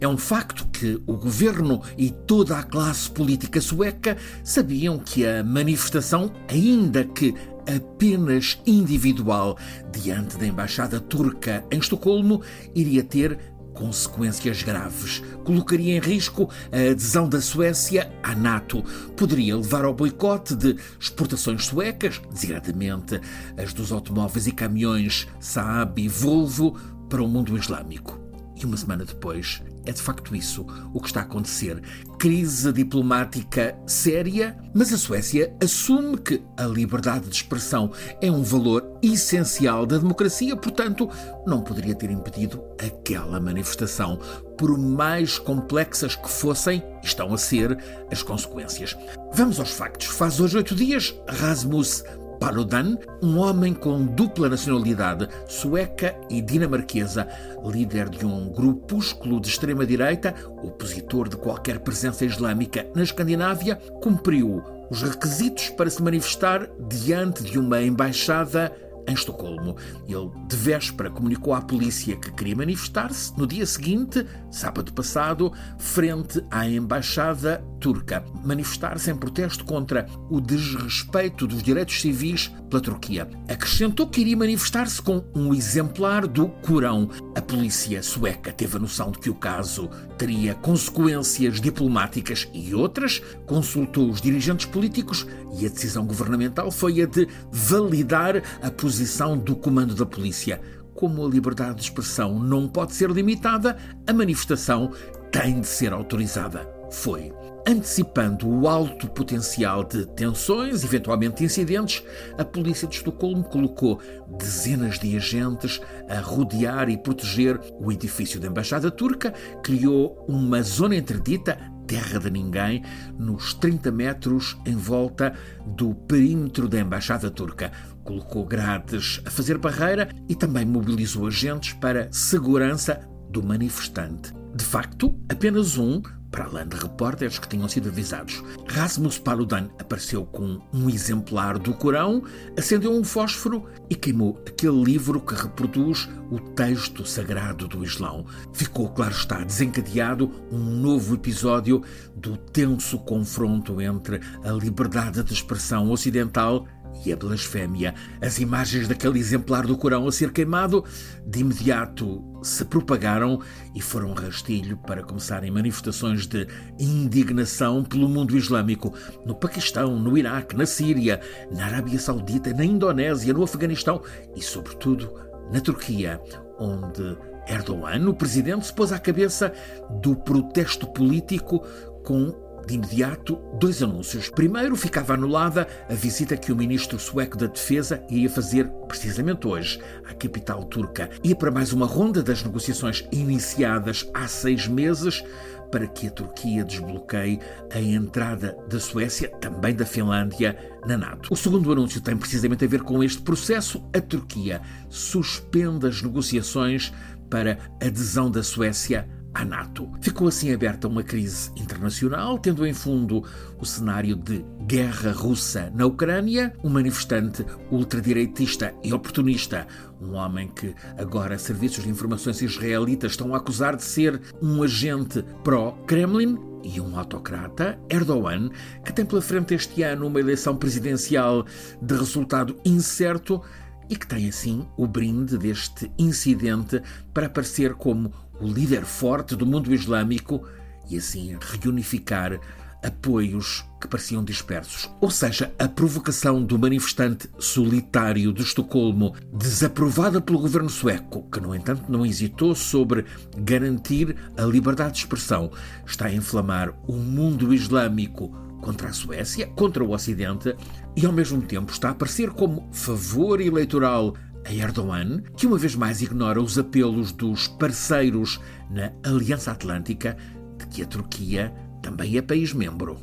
É um facto que o governo e toda a classe política sueca sabiam que a manifestação, ainda que apenas individual, diante da embaixada turca em Estocolmo, iria ter consequências graves. Colocaria em risco a adesão da Suécia à NATO. Poderia levar ao boicote de exportações suecas, designadamente as dos automóveis e caminhões Saab e Volvo, para o mundo islâmico. E uma semana depois, é de facto isso o que está a acontecer. Crise diplomática séria, mas a Suécia assume que a liberdade de expressão é um valor essencial da democracia, portanto, não poderia ter impedido aquela manifestação, por mais complexas que fossem, estão a ser as consequências. Vamos aos factos. Faz hoje oito dias, Rasmus Paludan, um homem com dupla nacionalidade, sueca e dinamarquesa, líder de um grupúsculo de extrema-direita, opositor de qualquer presença islâmica na Escandinávia, cumpriu os requisitos para se manifestar diante de uma embaixada em Estocolmo. Ele, de véspera, comunicou à polícia que queria manifestar-se no dia seguinte, sábado passado, frente à embaixada turca. Manifestar-se em protesto contra o desrespeito dos direitos civis pela Turquia. Acrescentou que iria manifestar-se com um exemplar do Corão. A polícia sueca teve a noção de que o caso teria consequências diplomáticas e outras, consultou os dirigentes políticos e a decisão governamental foi a de validar a posição do comando da polícia. Como a liberdade de expressão não pode ser limitada, a manifestação tem de ser autorizada. Foi. Antecipando o alto potencial de tensões, eventualmente incidentes, a polícia de Estocolmo colocou dezenas de agentes a rodear e proteger o edifício da embaixada turca, criou uma zona interdita terra de ninguém, nos 30 metros em volta do perímetro da embaixada turca. Colocou grades a fazer barreira e também mobilizou agentes para segurança do manifestante. De facto, apenas um para além de repórteres que tinham sido avisados. Rasmus Paludan apareceu com um exemplar do Corão, acendeu um fósforo e queimou aquele livro que reproduz o texto sagrado do Islão. Ficou, claro está, desencadeado um novo episódio do tenso confronto entre a liberdade de expressão ocidental e a blasfémia. As imagens daquele exemplar do Corão a ser queimado de imediato se propagaram e foram rastilho para começarem manifestações de indignação pelo mundo islâmico no Paquistão, no Iraque, na Síria, na Arábia Saudita, na Indonésia, no Afeganistão e, sobretudo, na Turquia, onde Erdogan, o presidente, se pôs à cabeça do protesto político com de imediato, dois anúncios. Primeiro, ficava anulada a visita que o ministro sueco da Defesa ia fazer, precisamente hoje, à capital turca. Ia para mais uma ronda das negociações iniciadas há seis meses para que a Turquia desbloqueie a entrada da Suécia, também da Finlândia, na NATO. O segundo anúncio tem precisamente a ver com este processo. A Turquia suspende as negociações para adesão da Suécia à NATO. Ficou assim aberta uma crise internacional, tendo em fundo o cenário de guerra russa na Ucrânia, um manifestante ultradireitista e oportunista, um homem que agora serviços de informações israelitas estão a acusar de ser um agente pró-Kremlin, e um autocrata, Erdogan, que tem pela frente este ano uma eleição presidencial de resultado incerto e que tem assim o brinde deste incidente para aparecer como o líder forte do mundo islâmico e assim reunificar apoios que pareciam dispersos. Ou seja, a provocação do manifestante solitário de Estocolmo, desaprovada pelo governo sueco, que no entanto não hesitou sobre garantir a liberdade de expressão, está a inflamar o mundo islâmico contra a Suécia, contra o Ocidente e ao mesmo tempo está a aparecer como favor eleitoral a Erdogan, que uma vez mais ignora os apelos dos parceiros na Aliança Atlântica de que a Turquia também é país membro.